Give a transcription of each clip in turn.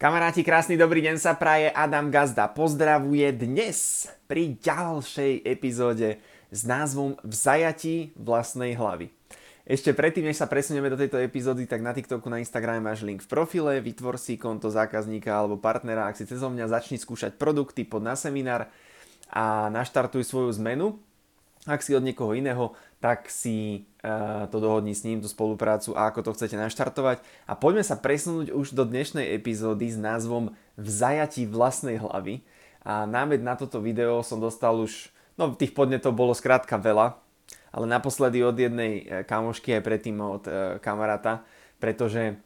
Kamaráti, krásny dobrý deň sa praje Adam Gazda. Pozdravuje dnes pri ďalšej epizóde s názvom V zajatí vlastnej hlavy. Ešte predtým, než sa presunieme do tejto epizódy, tak na TikToku, na Instagrame máš link v profile, vytvor si konto zákazníka alebo partnera, ak si cez mňa začni skúšať produkty pod na seminár a naštartuj svoju zmenu. Ak si od niekoho iného, tak si uh, to dohodni s ním, tú spoluprácu a ako to chcete naštartovať. A poďme sa presunúť už do dnešnej epizódy s názvom V zajatí vlastnej hlavy. A námed na toto video som dostal už, no tých podnetov bolo skrátka veľa, ale naposledy od jednej e, kamošky aj predtým od uh, kamaráta, pretože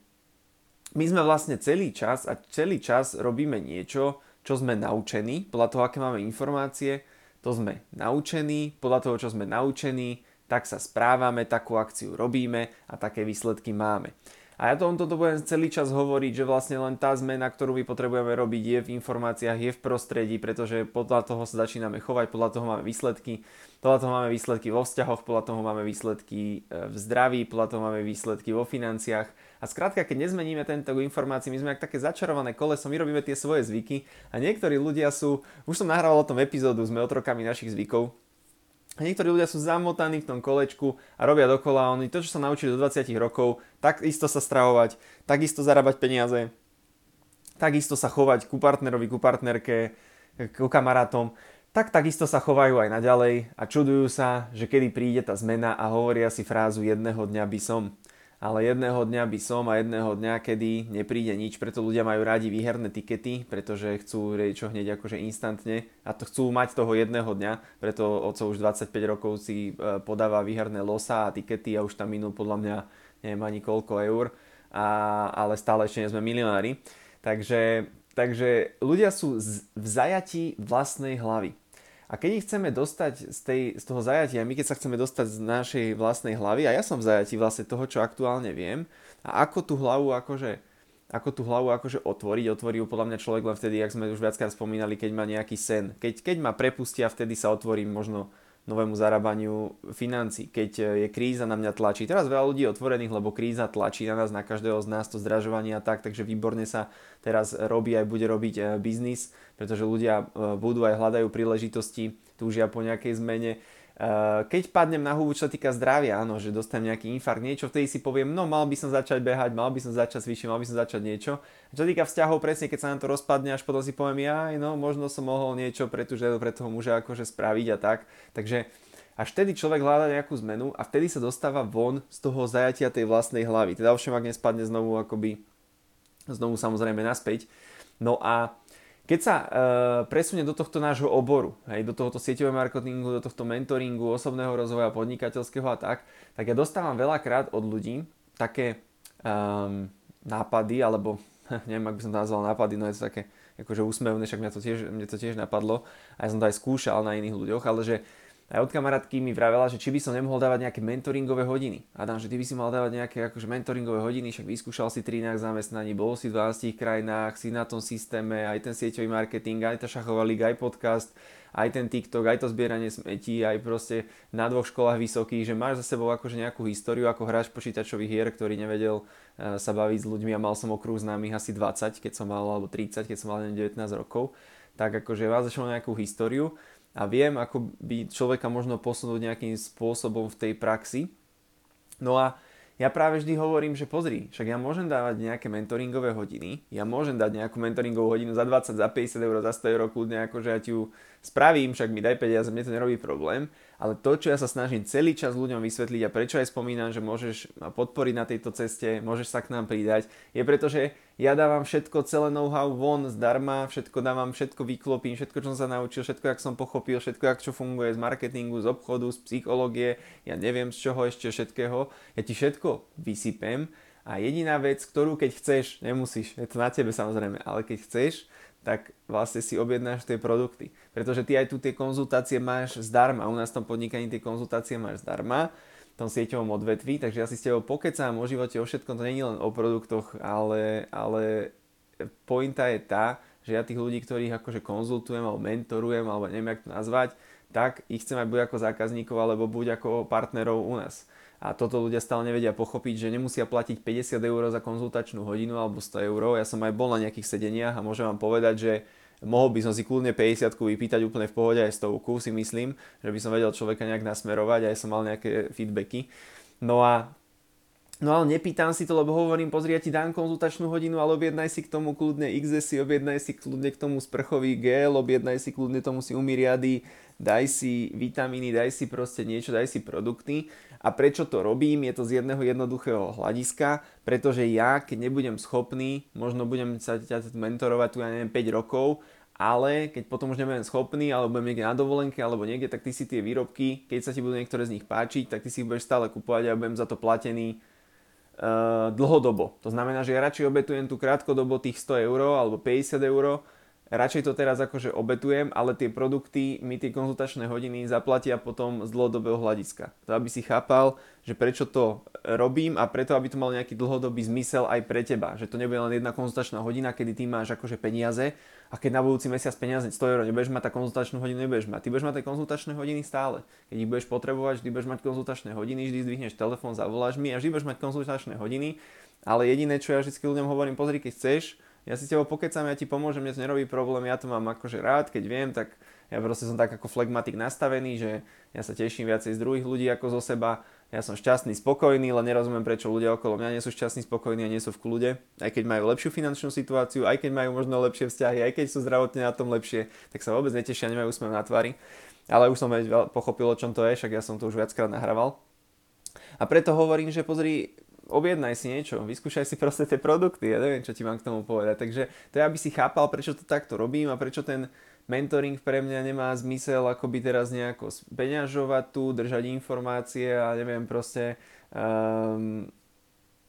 my sme vlastne celý čas a celý čas robíme niečo, čo sme naučení, podľa toho, aké máme informácie, to sme naučení, podľa toho, čo sme naučení, tak sa správame, takú akciu robíme a také výsledky máme. A ja to on toto budem celý čas hovoriť, že vlastne len tá zmena, ktorú my potrebujeme robiť, je v informáciách, je v prostredí, pretože podľa toho sa začíname chovať, podľa toho máme výsledky, podľa toho máme výsledky vo vzťahoch, podľa toho máme výsledky e, v zdraví, podľa toho máme výsledky vo financiách. A skrátka, keď nezmeníme tento informácií, my sme ako také začarované koleso, my robíme tie svoje zvyky a niektorí ľudia sú, už som nahrával o tom epizódu, sme otrokami našich zvykov, a niektorí ľudia sú zamotaní v tom kolečku a robia dokola. Oni to, čo sa naučili do 20 rokov, tak isto sa stravovať, takisto zarábať peniaze, takisto sa chovať ku partnerovi, ku partnerke, ku kamarátom, tak takisto sa chovajú aj naďalej a čudujú sa, že kedy príde tá zmena a hovoria si frázu jedného dňa by som ale jedného dňa by som a jedného dňa, kedy nepríde nič, preto ľudia majú rádi výherné tikety, pretože chcú čo hneď akože instantne a to chcú mať toho jedného dňa, preto oco už 25 rokov si e, podáva výherné losa a tikety a už tam minul podľa mňa neviem ani koľko eur, a, ale stále ešte nie sme milionári. Takže, takže ľudia sú v zajatí vlastnej hlavy. A keď ich chceme dostať z, tej, z toho zajatia, my keď sa chceme dostať z našej vlastnej hlavy, a ja som v zajatí vlastne toho, čo aktuálne viem, a ako tú hlavu akože, ako tú hlavu akože otvoriť, otvorí ju podľa mňa človek len vtedy, ak sme už viackrát spomínali, keď má nejaký sen. Keď, keď ma prepustia, vtedy sa otvorí možno novému zarábaniu financí, keď e, je kríza na mňa tlačí. Teraz veľa ľudí je otvorených, lebo kríza tlačí na nás, na každého z nás to zdražovanie a tak, takže výborne sa teraz robí aj bude robiť e, biznis, pretože ľudia e, budú aj hľadajú príležitosti, túžia po nejakej zmene keď padnem na hubu, čo týka zdravia, áno, že dostanem nejaký infarkt, niečo, vtedy si poviem, no mal by som začať behať, mal by som začať cvičiť, mal by som začať niečo. A čo týka vzťahov, presne keď sa nám to rozpadne, až potom si poviem, ja, no možno som mohol niečo pre, tú ženu, pre toho muža akože spraviť a tak. Takže až vtedy človek hľadá nejakú zmenu a vtedy sa dostáva von z toho zajatia tej vlastnej hlavy. Teda ovšem, ak nespadne znovu akoby, znovu samozrejme naspäť. No a keď sa uh, presunie do tohto nášho oboru, hej, do tohoto sieťového marketingu, do tohto mentoringu, osobného rozvoja, podnikateľského a tak, tak ja dostávam veľakrát od ľudí také um, nápady, alebo neviem, ak by som to nazval nápady, no je to také akože úsmevné, však mňa to tiež, mne to tiež napadlo a ja som to aj skúšal na iných ľuďoch, ale že aj od kamarátky mi vravela, že či by som nemohol dávať nejaké mentoringové hodiny. Adam, že ty by si mal dávať nejaké akože mentoringové hodiny, však vyskúšal si 13 zamestnaní, bol si v 12 krajinách, si na tom systéme, aj ten sieťový marketing, aj tá šachová liga, aj podcast, aj ten TikTok, aj to zbieranie smetí, aj proste na dvoch školách vysokých, že máš za sebou akože nejakú históriu ako hráč počítačových hier, ktorý nevedel uh, sa baviť s ľuďmi a mal som okruh známych asi 20, keď som mal, alebo 30, keď som mal 19 rokov, tak akože vás začal nejakú históriu a viem, ako by človeka možno posunúť nejakým spôsobom v tej praxi. No a ja práve vždy hovorím, že pozri, však ja môžem dávať nejaké mentoringové hodiny, ja môžem dať nejakú mentoringovú hodinu za 20, za 50 eur, za 100 eur kľudne, akože ja ti ju spravím, však mi daj peniaze, mne to nerobí problém, ale to, čo ja sa snažím celý čas ľuďom vysvetliť a prečo aj spomínam, že môžeš ma podporiť na tejto ceste, môžeš sa k nám pridať, je preto, že ja dávam všetko, celé know-how von zdarma, všetko dávam, všetko vyklopím, všetko, čo som sa naučil, všetko, jak som pochopil, všetko, jak čo funguje z marketingu, z obchodu, z psychológie, ja neviem z čoho ešte všetkého, ja ti všetko vysypem a jediná vec, ktorú keď chceš, nemusíš, je to na tebe samozrejme, ale keď chceš, tak vlastne si objednáš tie produkty. Pretože ty aj tu tie konzultácie máš zdarma. U nás v tom podnikaní tie konzultácie máš zdarma v tom sieťovom odvetví, takže ja si s tebou pokecám o živote, o všetkom, to je len o produktoch, ale, ale pointa je tá, že ja tých ľudí, ktorých akože konzultujem alebo mentorujem, alebo neviem, jak to nazvať, tak ich chcem aj buď ako zákazníkov, alebo buď ako partnerov u nás. A toto ľudia stále nevedia pochopiť, že nemusia platiť 50 eur za konzultačnú hodinu alebo 100 eur. Ja som aj bol na nejakých sedeniach a môžem vám povedať, že mohol by som si kľudne 50 vypýtať úplne v pohode aj stovku, si myslím, že by som vedel človeka nejak nasmerovať, aj som mal nejaké feedbacky. No a No ale nepýtam si to, lebo hovorím, pozri, ja ti dám konzultačnú hodinu, ale objednaj si k tomu kľudne XS, objednaj si kľudne k tomu sprchový gel, objednaj si kľudne tomu si umiriady, daj si vitamíny, daj si proste niečo, daj si produkty. A prečo to robím? Je to z jedného jednoduchého hľadiska, pretože ja, keď nebudem schopný, možno budem sa ťa mentorovať tu, ja neviem, 5 rokov, ale keď potom už nebudem schopný, alebo budem niekde na dovolenke, alebo niekde, tak ty si tie výrobky, keď sa ti budú niektoré z nich páčiť, tak ty si ich budeš stále kupovať a budem za to platený dlhodobo. To znamená, že ja radšej obetujem tú krátkodobo tých 100 eur alebo 50 eur, radšej to teraz akože obetujem, ale tie produkty mi tie konzultačné hodiny zaplatia potom z dlhodobého hľadiska. To aby si chápal, že prečo to robím a preto, aby to mal nejaký dlhodobý zmysel aj pre teba. Že to nebude len jedna konzultačná hodina, kedy ty máš akože peniaze a keď na budúci mesiac peniaze 100 eur nebudeš mať, tá konzultačnú hodinu nebudeš mať. Ty budeš mať tie konzultačné hodiny stále. Keď ich budeš potrebovať, vždy budeš mať konzultačné hodiny, vždy zdvihneš telefón, zavoláš mi a vždy budeš mať konzultačné hodiny. Ale jediné, čo ja vždy ľuďom hovorím, pozri, keď chceš, ja si tebou pokecam, ja ti pomôžem, mne to nerobí problém, ja to mám akože rád, keď viem, tak ja proste som tak ako flegmatik nastavený, že ja sa teším viacej z druhých ľudí ako zo seba, ja som šťastný, spokojný, len nerozumiem, prečo ľudia okolo mňa nie sú šťastní, spokojní a nie sú v kľude, aj keď majú lepšiu finančnú situáciu, aj keď majú možno lepšie vzťahy, aj keď sú zdravotne na tom lepšie, tak sa vôbec netešia, nemajú úsmev na tvári. Ale už som pochopil, o čom to je, však ja som to už viackrát nahrával. A preto hovorím, že pozri, objednaj si niečo, vyskúšaj si proste tie produkty, ja neviem, čo ti mám k tomu povedať. Takže to je, aby si chápal, prečo to takto robím a prečo ten mentoring pre mňa nemá zmysel akoby teraz nejako peňažovať tu, držať informácie a neviem proste um,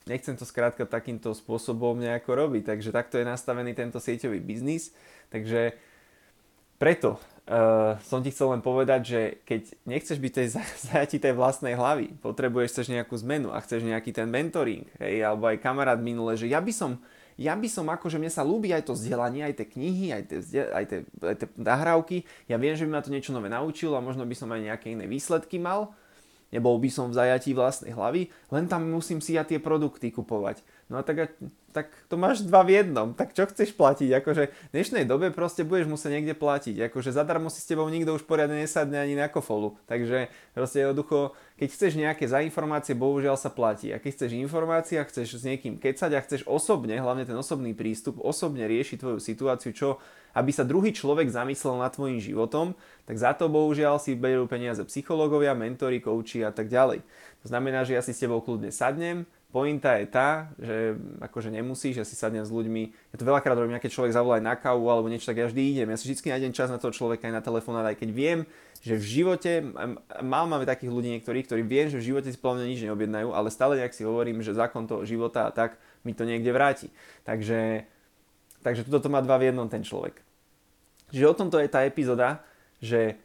nechcem to skrátka takýmto spôsobom nejako robiť. Takže takto je nastavený tento sieťový biznis. Takže preto uh, som ti chcel len povedať, že keď nechceš byť tej zajati tej vlastnej hlavy, potrebuješ chceš nejakú zmenu a chceš nejaký ten mentoring, hej, alebo aj kamarát minule, že ja by som, ja by som akože mne sa ľúbi aj to vzdelanie, aj tie knihy, aj tie, aj tie, aj tie nahrávky, ja viem, že by ma to niečo nové naučilo a možno by som aj nejaké iné výsledky mal, nebol by som v zajatí vlastnej hlavy, len tam musím si ja tie produkty kupovať. No a tak, tak to máš dva v jednom, tak čo chceš platiť? Akože v dnešnej dobe proste budeš musieť niekde platiť. Akože zadarmo si s tebou nikto už poriadne nesadne ani na kofolu. Takže proste jednoducho, keď chceš nejaké za informácie, bohužiaľ sa platí. A keď chceš informácie a chceš s niekým kecať a chceš osobne, hlavne ten osobný prístup, osobne riešiť tvoju situáciu, čo aby sa druhý človek zamyslel nad tvojim životom, tak za to bohužiaľ si berú peniaze psychológovia, mentori, kouči a tak ďalej. To znamená, že ja si s tebou kľudne sadnem, pointa je tá, že akože nemusíš, ja si sadnem s ľuďmi, ja to veľakrát robím, keď človek zavolá na kávu alebo niečo, tak ja vždy idem, ja si vždy nájdem čas na toho človeka aj na telefónat, aj keď viem, že v živote, mám máme takých ľudí niektorých, ktorí viem, že v živote si plne nič neobjednajú, ale stále nejak si hovorím, že zákon toho života a tak mi to niekde vráti. Takže, takže toto to má dva v jednom ten človek. Čiže o tomto je tá epizóda, že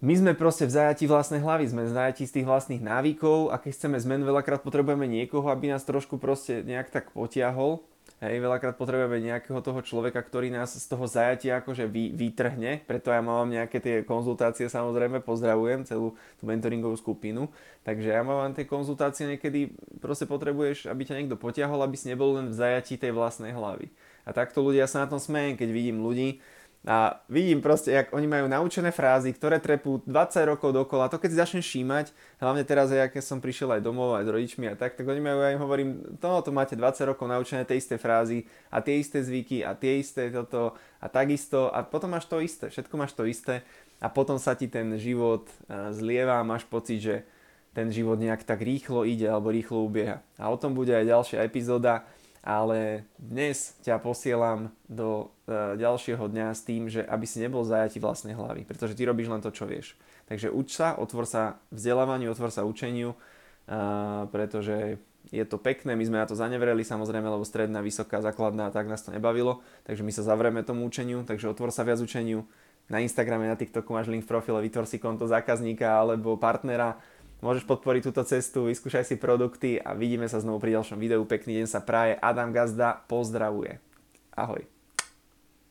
my sme proste v zajati vlastnej hlavy, sme v zajati z tých vlastných návykov a keď chceme zmenu, veľakrát potrebujeme niekoho, aby nás trošku proste nejak tak potiahol. Hej, veľakrát potrebujeme nejakého toho človeka, ktorý nás z toho zajatia akože vy, vytrhne, preto ja mám nejaké tie konzultácie, samozrejme pozdravujem celú tú mentoringovú skupinu, takže ja mám tie konzultácie niekedy, proste potrebuješ, aby ťa niekto potiahol, aby si nebol len v zajati tej vlastnej hlavy. A takto ľudia sa na tom smejem, keď vidím ľudí, a vidím proste, jak oni majú naučené frázy, ktoré trepú 20 rokov dokola. To keď si začneš všímať, hlavne teraz, aj keď som prišiel aj domov, aj s rodičmi a tak, tak oni majú, ja im hovorím, to, to máte 20 rokov naučené tie isté frázy a tie isté zvyky a tie isté toto a takisto a potom máš to isté, všetko máš to isté a potom sa ti ten život zlieva a máš pocit, že ten život nejak tak rýchlo ide alebo rýchlo ubieha. A o tom bude aj ďalšia epizóda ale dnes ťa posielam do e, ďalšieho dňa s tým, že aby si nebol zajati vlastnej hlavy, pretože ty robíš len to, čo vieš. Takže uč sa, otvor sa vzdelávaniu, otvor sa učeniu, e, pretože je to pekné, my sme na to zanevreli samozrejme, lebo stredná, vysoká, základná, tak nás to nebavilo, takže my sa zavrieme tomu učeniu, takže otvor sa viac učeniu. Na Instagrame, na TikToku máš link v profile, vytvor si konto zákazníka alebo partnera, Môžeš podporiť túto cestu, vyskúšaj si produkty a vidíme sa znovu pri ďalšom videu. Pekný deň sa praje. Adam Gazda pozdravuje. Ahoj.